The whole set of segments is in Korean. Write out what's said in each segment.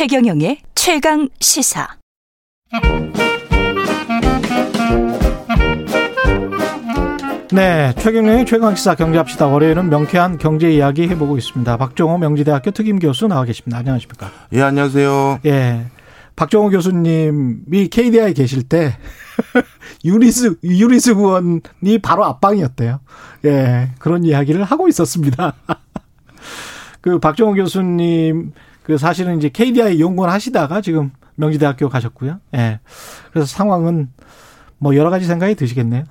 최경영의 최강 시사. 네, 최경영의 최강 시사 경제합시다. 월요일은 명쾌한 경제 이야기 해보고 있습니다. 박정호 명지대학교 특임 교수 나와 계십니다. 안녕하십니까? 예, 안녕하세요. 예, 박정호 교수님이 KDI에 계실 때 유리스 유리스 구원이 바로 앞방이었대요. 예, 그런 이야기를 하고 있었습니다. 그 박정호 교수님 그 사실은 이제 KDI 연구원 하시다가 지금 명지대학교 가셨고요. 예, 그래서 상황은 뭐 여러 가지 생각이 드시겠네요.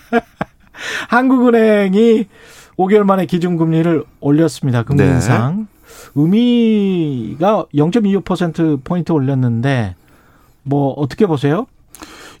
한국은행이 5개월 만에 기준금리를 올렸습니다. 금리 네. 인상. 의미가 0.25%포인트 올렸는데, 뭐, 어떻게 보세요?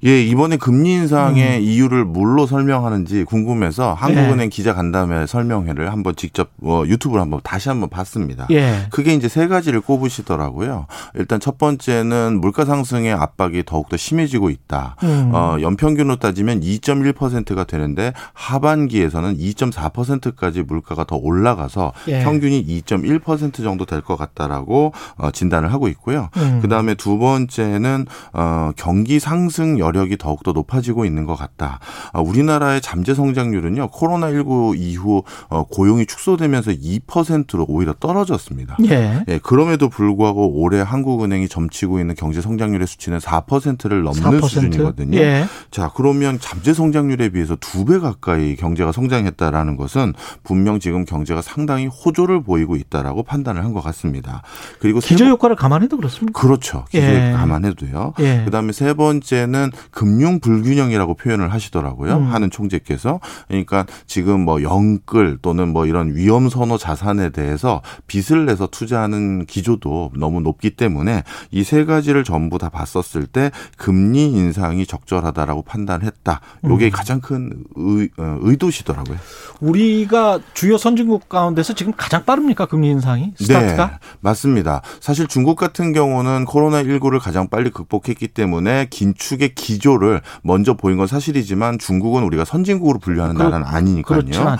예, 이번에 금리 인상의 음. 이유를 뭘로 설명하는지 궁금해서 한국은행 기자 간담회 설명회를 한번 직접 어, 유튜브를 한번 다시 한번 봤습니다. 예. 크게 이제 세 가지를 꼽으시더라고요. 일단 첫 번째는 물가 상승의 압박이 더욱더 심해지고 있다. 음. 어, 연평균으로 따지면 2.1%가 되는데 하반기에서는 2.4%까지 물가가 더 올라가서 예. 평균이 2.1% 정도 될 것 같다라고 어, 진단을 하고 있고요. 음. 그 다음에 두 번째는 어, 경기 상승 여력이 더욱더 높아지고 있는 것 같다. 어, 우리나라의 잠재 성장률은요 코로나 19 이후 어, 고용이 축소되면서 2%로 오히려 떨어졌습니다. 예. 예, 그럼에도 불구하고 올해 한국은행이 점치고 있는 경제 성장률의 수치는 4%를 넘는 4%? 수준이거든요. 예. 자, 그러면 잠재 성장률에 비해서 두 배 가까이 경제가 성장했다라는 것은 분명 지금 경제가 상당히 호조를 보이고 있다라고 판단을 한 것 같습니다. 그리고 세 기저 효과를 감안해도 그렇습니까? 그렇죠. 기저에 예. 감안해도요. 예. 그다음에 세 번째 는 금융 불균형이라고 표현을 하시더라고요. 음. 하는 총재께서 그러니까 지금 뭐 영끌 또는 뭐 이런 위험 선호 자산에 대해서 빚을 내서 투자하는 기조도 너무 높기 때문에 이 세 가지를 전부 다 봤었을 때 금리 인상이 적절하다라고 판단했다. 요게 음. 가장 큰 의, 어, 의도시더라고요. 우리가 주요 선진국 가운데서 지금 가장 빠릅니까? 금리 인상이? 스타트가? 네, 맞습니다. 사실 중국 같은 경우는 코로나19를 가장 빨리 극복했기 때문에 긴축 의 기조를 먼저 보인 건 사실이지만 중국은 우리가 선진국으로 분류하는 그- 나라는 아니니까요. 그래서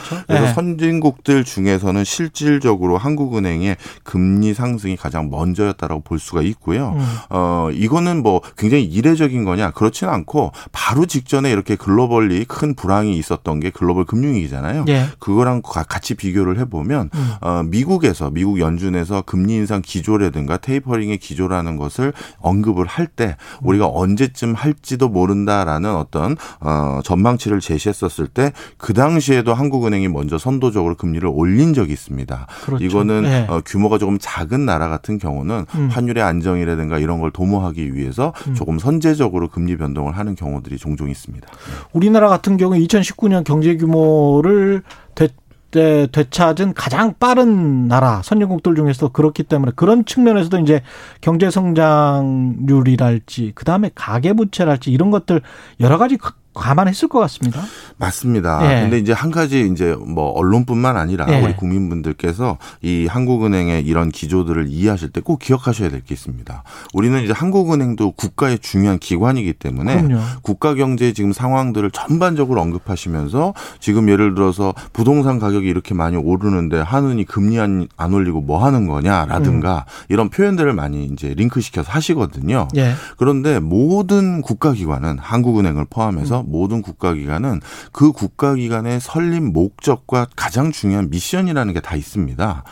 예. 선진국들 중에서는 실질적으로 한국은행의 금리 상승이 가장 먼저였다라고 볼 수가 있고요. 음. 어, 이거는 뭐 굉장히 이례적인 거냐? 그렇지는 않고 바로 직전에 이렇게 글로벌리 큰 불황이 있었던 게 글로벌 금융위기잖아요. 예. 그거랑 가- 같이 비교를 해보면 음. 어, 미국에서 미국 연준에서 금리 인상 기조라든가 테이퍼링의 기조라는 것을 언급을 할 때 우리가 언제쯤 할지도 모른다라는 어떤 어, 전망치를 제시했었을 때 그 당시에도 한국은행이 먼저 선도적으로 금리를 올린 적이 있습니다. 그렇죠. 이거는 예. 어, 규모가 조금 작은 나라 같은 경우는 음. 환율의 안정이라든가 이런 걸 도모하기 위해서 조금 선제적으로 금리 변동을 하는 경우들이 종종 있습니다. 우리나라 같은 경우 2019년 경제 규모를 되, 되, 되찾은 가장 빠른 나라 선진국들 중에서도 그렇기 때문에 그런 측면에서도 이제 경제 성장률이랄지 그다음에 가계 부채랄지 이런 것들 여러 가지 가- 감안했을 것 같습니다. 맞습니다. 예. 근데 이제 한 가지 이제 뭐 언론뿐만 아니라 예. 우리 국민분들께서 이 한국은행의 이런 기조들을 이해하실 때 꼭 기억하셔야 될 게 있습니다. 우리는 이제 한국은행도 국가의 중요한 기관이기 때문에 그럼요. 국가 경제 지금 상황들을 전반적으로 언급하시면서 지금 예를 들어서 부동산 가격이 이렇게 많이 오르는데 한은이 금리 안, 안 올리고 뭐 하는 거냐라든가 이런 표현들을 많이 이제 링크시켜서 하시거든요. 예. 그런데 모든 국가 기관은 한국은행을 포함해서 음. 모든 국가기관은 그 국가기관의 설립 목적과 가장 중요한 미션이라는 게 다 있습니다.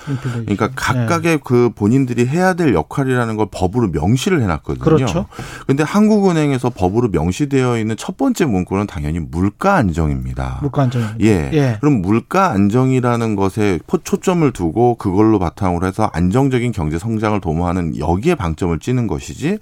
그러니까 각각의 그 본인들이 해야 될 역할이라는 걸 법으로 명시를 해놨거든요. 그렇죠. 근데 한국은행에서 법으로 명시되어 있는 첫 번째 문구는 당연히 물가 안정입니다. 물가 안정. 예. 예. 그럼 물가 안정이라는 것에 포- 초점을 두고 그걸로 바탕으로 해서 안정적인 경제 성장을 도모하는 여기에 방점을 찌는 것이지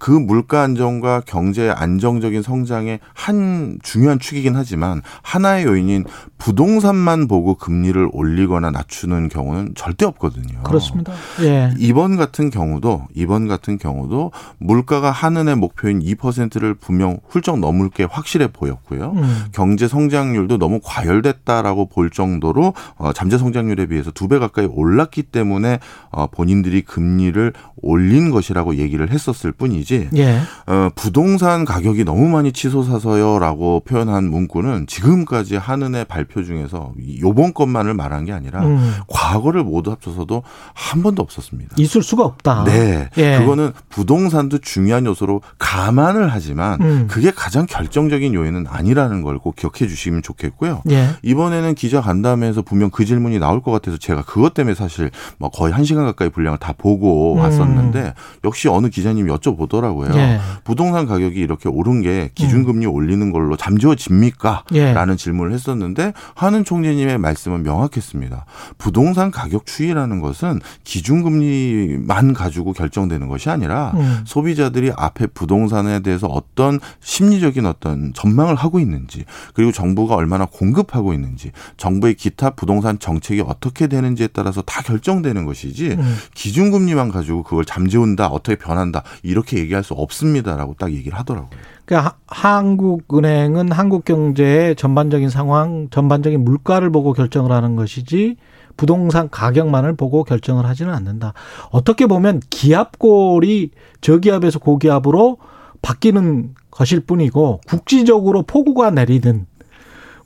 그 물가 안정과 경제의 안정적인 성장의 한 중요한 축이긴 하지만 하나의 요인인 부동산만 보고 금리를 올리거나 낮추는 경우는 절대 없거든요. 그렇습니다. 예. 이번 같은 경우도 이번 같은 경우도 물가가 한은의 목표인 2%를 분명 훌쩍 넘을 게 확실해 보였고요. 음. 경제 성장률도 너무 과열됐다라고 볼 정도로 어, 잠재 성장률에 비해서 두 배 가까이 올랐기 때문에 어, 본인들이 금리를 올린 것이라고 얘기를 했었을 뿐이지 것이지 예. 어, 부동산 가격이 너무 많이 치솟아서요라고 표현한 문구는 지금까지 한은의 발표 중에서 요번 것만을 말한 게 아니라 음. 과거를 모두 합쳐서도 한 번도 없었습니다. 있을 수가 없다. 네. 예. 그거는 부동산도 중요한 요소로 감안을 하지만 음. 그게 가장 결정적인 요인은 아니라는 걸 꼭 기억해 주시면 좋겠고요. 예. 이번에는 기자 간담회에서 분명 그 질문이 나올 것 같아서 제가 그것 때문에 사실 뭐 거의 한 시간 가까이 분량을 다 보고 음. 왔었는데 역시 어느 기자님이 여쭤보더라고요. 예. 부동산 가격이 이렇게 오른 게 기준금리 올리는 걸로 잠재워집니까? 예. 라는 질문을 했었는데 하는 총재님의 말씀은 명확했습니다. 부동산 가격 추이라는 것은 기준금리만 가지고 결정되는 것이 아니라 음. 소비자들이 앞에 부동산에 대해서 어떤 심리적인 어떤 전망을 하고 있는지 그리고 정부가 얼마나 공급하고 있는지 정부의 기타 부동산 정책이 어떻게 되는지에 따라서 다 결정되는 것이지 음. 기준금리만 가지고 그걸 잠재운다 어떻게 변한다 이렇게 얘기 할 수 없습니다라고 딱 얘기를 하더라고요. 그러니까 하- 한국은행은 한국 경제의 전반적인 상황, 전반적인 물가를 보고 결정을 하는 것이지 부동산 가격만을 보고 결정을 하지는 않는다. 어떻게 보면 기압골이 저기압에서 고기압으로 바뀌는 것일 뿐이고 국지적으로 폭우가 내리든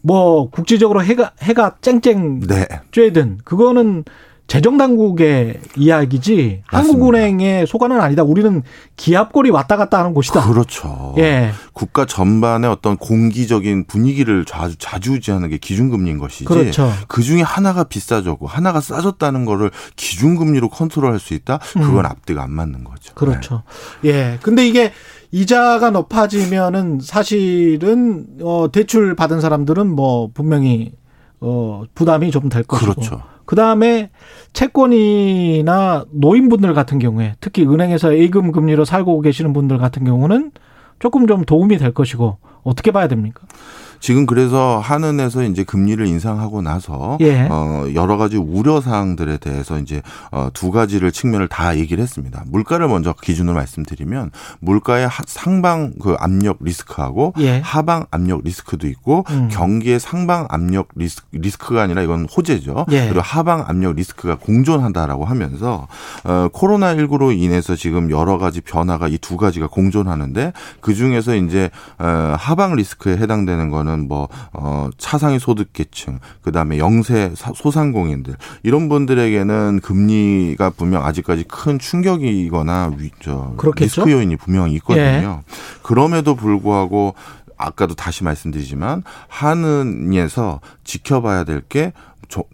뭐 국지적으로 해가 해가 쨍쨍 네. 쬐든 그거는 재정 당국의 이야기지 맞습니다. 한국은행의 소관은 아니다. 우리는 기압골이 왔다 갔다 하는 곳이다. 그렇죠. 예. 국가 전반의 어떤 공기적인 분위기를 자주 자주지하는 게 기준금리인 것이지. 그렇죠. 그 중에 하나가 비싸졌고 하나가 싸졌다는 거를 기준금리로 컨트롤할 수 있다. 그건 앞뒤가 안 맞는 거죠. 음. 그렇죠. 예. 근데 이게 이자가 높아지면은 사실은 어 대출 받은 사람들은 뭐 분명히 어 부담이 좀될 네. 것이고. 그렇죠. 그 다음에 채권이나 노인분들 같은 경우에 특히 은행에서 A금 금리로 살고 계시는 분들 같은 경우는 조금 좀 도움이 될 것이고 어떻게 봐야 됩니까? 지금 그래서 한은에서 이제 금리를 인상하고 나서 예. 어 여러 가지 우려 사항들에 대해서 이제 어두 가지를 측면을 다 얘기를 했습니다. 물가를 먼저 기준으로 말씀드리면 물가의 하- 상방 그 압력 리스크하고 예. 하방 압력 리스크도 있고 음. 경기의 상방 압력 리스크, 리스크 가 아니라 이건 호재죠. 예. 그리고 하방 압력 리스크가 공존한다라고 하면서 어 코로나 19로 인해서 지금 여러 가지 변화가 이 두 가지가 공존하는데 그 중에서 이제 어 하방 리스크에 해당되는 거는 뭐 어 차상위 소득계층 그 다음에 영세 사- 소상공인들 이런 분들에게는 금리가 분명 아직까지 큰 충격이거나 위, 저 그렇겠죠? 리스크 요인이 분명히 있거든요. 예. 그럼에도 불구하고 아까도 다시 말씀드리지만 한은에서 지켜봐야 될게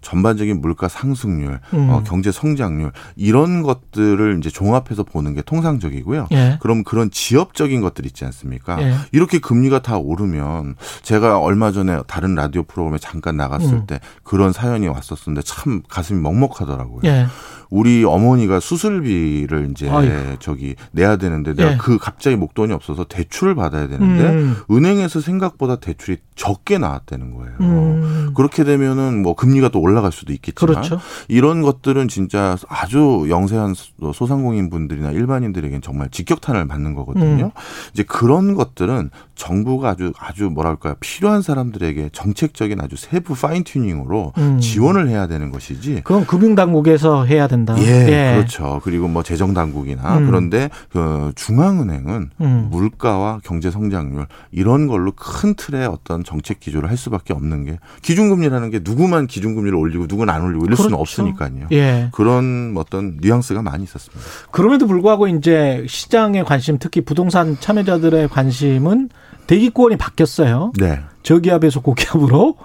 전반적인 물가 상승률, 음. 어, 경제 성장률 이런 것들을 이제 종합해서 보는 게 통상적이고요. 예. 그럼 그런 지역적인 것들 있지 않습니까? 예. 이렇게 금리가 다 오르면 제가 얼마 전에 다른 라디오 프로그램에 잠깐 나갔을 음. 때 그런 사연이 왔었는데 참 가슴이 먹먹하더라고요. 예. 우리 어머니가 수술비를 이제 아이고. 저기 내야 되는데 내가 예. 그 갑자기 목돈이 없어서 대출을 받아야 되는데 음. 은행에서 생각보다 대출이 적게 나왔다는 거예요. 음. 그렇게 되면은 뭐 금리가 또 올라갈 수도 있겠지만 그렇죠. 이런 것들은 진짜 아주 영세한 소- 소상공인 분들이나 일반인들에겐 정말 직격탄을 맞는 거거든요. 음. 이제 그런 것들은 정부가 아주 아주 뭐랄까요 필요한 사람들에게 정책적인 아주 세부 파인 튜닝으로 음. 지원을 해야 되는 것이지. 그건 금융당국에서 해야 된다. 예, 그렇죠. 그리고 뭐 재정 당국이나 음. 그런데 그 중앙은행은 음. 물가와 경제 성장률 이런 걸로 큰 틀의 어떤 정책 기조를 할 수밖에 없는 게 기준금리라는 게 누구만 기준금리를 올리고 누구는 안 올리고 이럴 수는 그렇죠. 없으니까요. 예. 그런 어떤 뉘앙스가 많이 있었습니다. 그럼에도 불구하고 이제 시장의 관심, 특히 부동산 참여자들의 관심은 대기권이 바뀌었어요. 네. 저기압에서 고기압으로.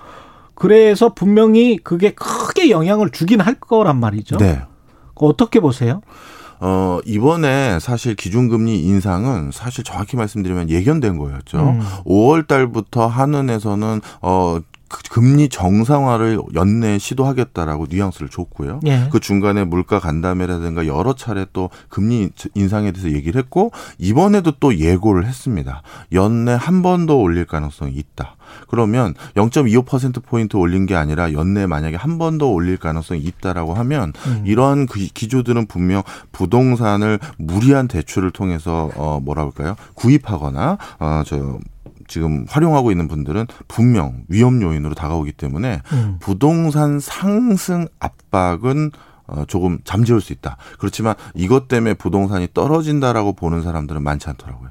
그래서 분명히 그게 크게 영향을 주긴 할 거란 말이죠. 네. 어떻게 보세요? 어, 이번에 사실 기준금리 인상은 사실 정확히 말씀드리면 예견된 거였죠. 음. 5월 달부터 한은에서는 어, 그 금리 정상화를 연내 시도하겠다라고 뉘앙스를 줬고요. 예. 그 중간에 물가 간담회라든가 여러 차례 또 금리 인상에 대해서 얘기를 했고 이번에도 또 예고를 했습니다. 연내 한 번 더 올릴 가능성이 있다. 그러면 0.25% 포인트 올린 게 아니라 연내 만약에 한 번 더 올릴 가능성이 있다라고 하면 음. 이러한 그 기조들은 분명 부동산을 무리한 대출을 통해서 어 뭐라 할까요? 구입하거나 어저 지금 활용하고 있는 분들은 분명 위험 요인으로 다가오기 때문에 음. 부동산 상승 압박은 어, 조금 잠재울 수 있다. 그렇지만 이것 때문에 부동산이 떨어진다라고 보는 사람들은 많지 않더라고요.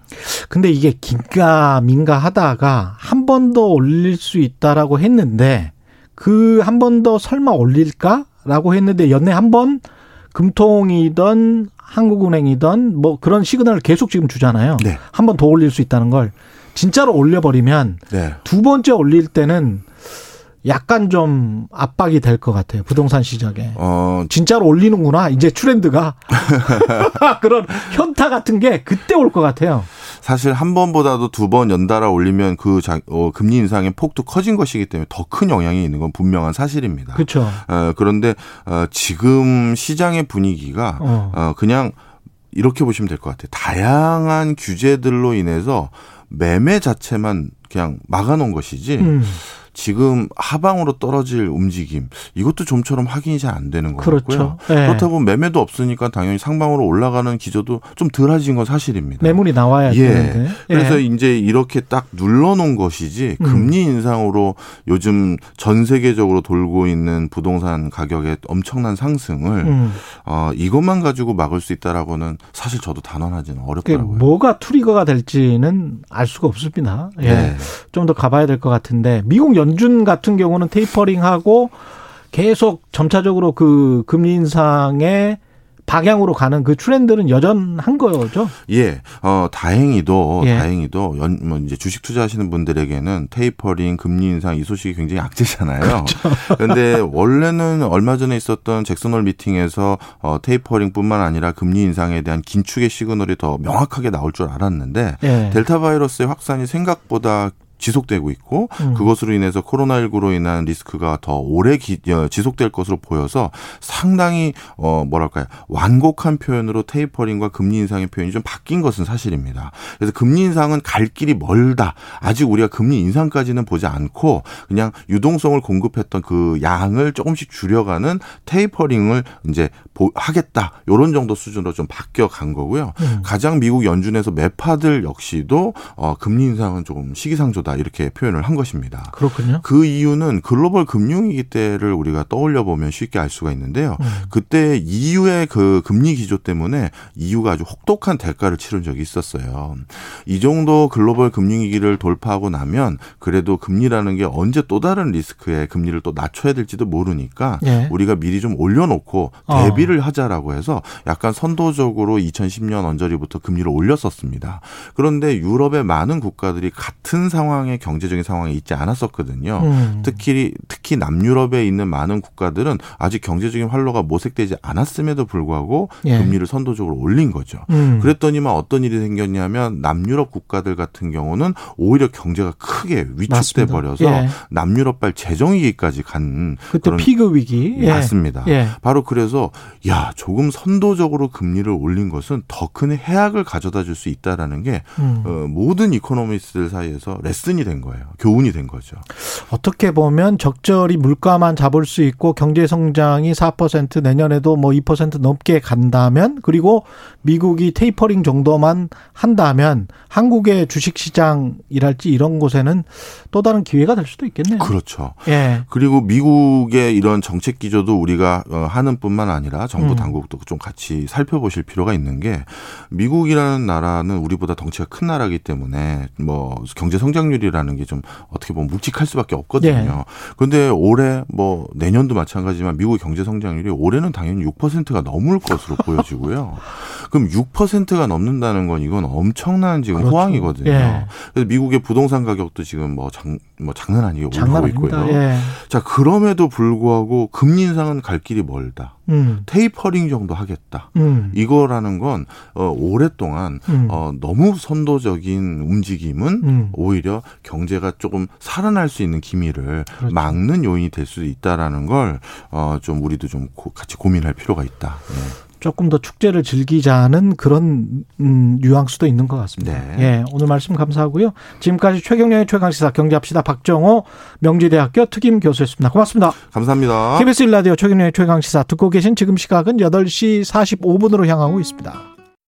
근데 이게 긴가 민가 하다가 한 번 더 올릴 수 있다라고 했는데 그 한 번 더 설마 올릴까라고 했는데 연내 한 번 금통이던 한국은행이던 뭐 그런 시그널을 계속 지금 주잖아요. 네. 한 번 더 올릴 수 있다는 걸 진짜로 올려버리면 네. 두 번째 올릴 때는 약간 좀 압박이 될 것 같아요. 부동산 시장에. 어, 진짜로 올리는구나. 이제 트렌드가. 그런 현타 같은 게 그때 올 것 같아요. 사실 한 번보다도 두 번 연달아 올리면 그 자, 어, 금리 인상의 폭도 커진 것이기 때문에 더 큰 영향이 있는 건 분명한 사실입니다. 그렇죠. 어, 그런데 어, 지금 시장의 분위기가 어. 어, 그냥 이렇게 보시면 될 것 같아요. 다양한 규제들로 인해서 매매 자체만 그냥 막아놓은 것이지 음, 지금 하방으로 떨어질 움직임 이것도 좀처럼 확인이 잘 안 되는 것 그렇죠. 예. 그렇다고 매매도 없으니까 당연히 상방으로 올라가는 기조도 좀 덜해진 건 사실입니다. 매물이 나와야 예. 되는데. 그래서 예. 이제 이렇게 딱 눌러놓은 것이지 음. 금리 인상으로 요즘 전 세계적으로 돌고 있는 부동산 가격의 엄청난 상승을 음. 어, 이것만 가지고 막을 수 있다라고는 사실 저도 단언하지는 어렵더라고요. 뭐가 트리거가 될지는 알 수가 없습니다. 예. 네. 좀더 가봐야 될 것 같은데 미국 연준 같은 경우는 테이퍼링하고 계속 점차적으로 그 금리 인상의 방향으로 가는 그 트렌드는 여전한 거죠. 예, 어, 다행히도, 예. 다행히도, 연, 뭐, 이제 주식 투자하시는 분들에게는 테이퍼링, 금리 인상 이 소식이 굉장히 악재잖아요. 그런데 원래는 얼마 전에 있었던 잭슨홀 미팅에서 어, 테이퍼링 뿐만 아니라 금리 인상에 대한 긴축의 시그널이 더 명확하게 나올 줄 알았는데, 예. 델타 바이러스의 확산이 생각보다 지속되고 있고 음. 그것으로 인해서 코로나19로 인한 리스크가 더 오래 기, 어, 지속될 것으로 보여서 상당히 어 뭐랄까요 완곡한 표현으로 테이퍼링과 금리 인상의 표현이 좀 바뀐 것은 사실입니다. 그래서 금리 인상은 갈 길이 멀다. 아직 우리가 금리 인상까지는 보지 않고 그냥 유동성을 공급했던 그 양을 조금씩 줄여가는 테이퍼링을 이제 보, 하겠다. 요런 정도 수준으로 좀 바뀌어 간 거고요. 음. 가장 미국 연준에서 매파들 역시도 어 금리 인상은 조금 시기상조 다 이렇게 표현을 한 것입니다. 그렇군요. 그 이유는 글로벌 금융위기 때를 우리가 떠올려 보면 쉽게 알 수가 있는데요. 음. 그때 EU의 그 금리 기조 때문에 EU가 아주 혹독한 대가를 치른 적이 있었어요. 이 정도 글로벌 금융위기를 돌파하고 나면 그래도 금리라는 게 언제 또 다른 리스크에 금리를 또 낮춰야 될지도 모르니까 예. 우리가 미리 좀 올려놓고 어. 대비를 하자라고 해서 약간 선도적으로 2010년 언저리부터 금리를 올렸었습니다. 그런데 유럽의 많은 국가들이 같은 상황 의 경제적인 상황에 있지 않았었거든요. 음. 특히 특히 남유럽에 있는 많은 국가들은 아직 경제적인 활로가 모색되지 않았음에도 불구하고 예. 금리를 선도적으로 올린 거죠. 음. 그랬더니만 어떤 일이 생겼냐면 남유럽 국가들 같은 경우는 오히려 경제가 크게 위축돼. 버려서 예. 남유럽발 재정 위기까지 간 그때 그런 피그 위기. 예. 맞습니다. 예. 바로 그래서 야 조금 선도적으로 금리를 올린 것은 더 큰 해악을 가져다 줄 수 있다라는 게 음. 어, 모든 이코노미스트들 사이에서 lesson이 된 거예요. 교훈이 된 거죠. 어떻게 보면 적절히 물가만 잡을 수 있고 경제 성장이 4% 내년에도 뭐 2% 넘게 간다면 그리고 미국이 테이퍼링 정도만 한다면 한국의 주식 시장이랄지 이런 곳에는 또 다른 기회가 될 수도 있겠네요. 그렇죠. 예. 그리고 미국의 이런 정책 기조도 우리가 어, 하는 뿐만 아니라 정부 음. 당국도 좀 같이 살펴보실 필요가 있는 게 미국이라는 나라는 우리보다 덩치가 큰 나라이기 때문에 뭐 경제 성장률 이라는 게 좀 어떻게 보면 묵직할 수밖에 없거든요. 예. 그런데 올해 뭐 내년도 마찬가지지만 미국 경제 성장률이 올해는 당연히 6%가 넘을 것으로 보여지고요. 그럼 6%가 넘는다는 건 이건 엄청난 지금 그렇죠. 호황이거든요. 예. 그래서 미국의 부동산 가격도 지금 뭐 장, 뭐 장난 아니게 아닙니다. 있고요. 예. 자, 그럼에도 불구하고 금리 인상은 갈 길이 멀다. 음. 테이퍼링 정도 하겠다. 음. 이거라는 건 어, 오랫동안 음. 어, 너무 선도적인 움직임은 음. 오히려 경제가 조금 살아날 수 있는 기미를 그렇죠. 막는 요인이 될 수 있다라는 걸 어, 좀 우리도 좀 고- 같이 고민할 필요가 있다. 예. 조금 더 축제를 즐기자는 그런 음, 뉘앙스도 있는 것 같습니다. 네. 예, 오늘 말씀 감사하고요. 지금까지 최경련의 최강시사 경제합시다 박정호 명지대학교 특임 교수였습니다. 고맙습니다. 감사합니다. KBS 일라디오 최경련의 최강시사 듣고 계신 지금 시각은 8시 45분으로 향하고 있습니다.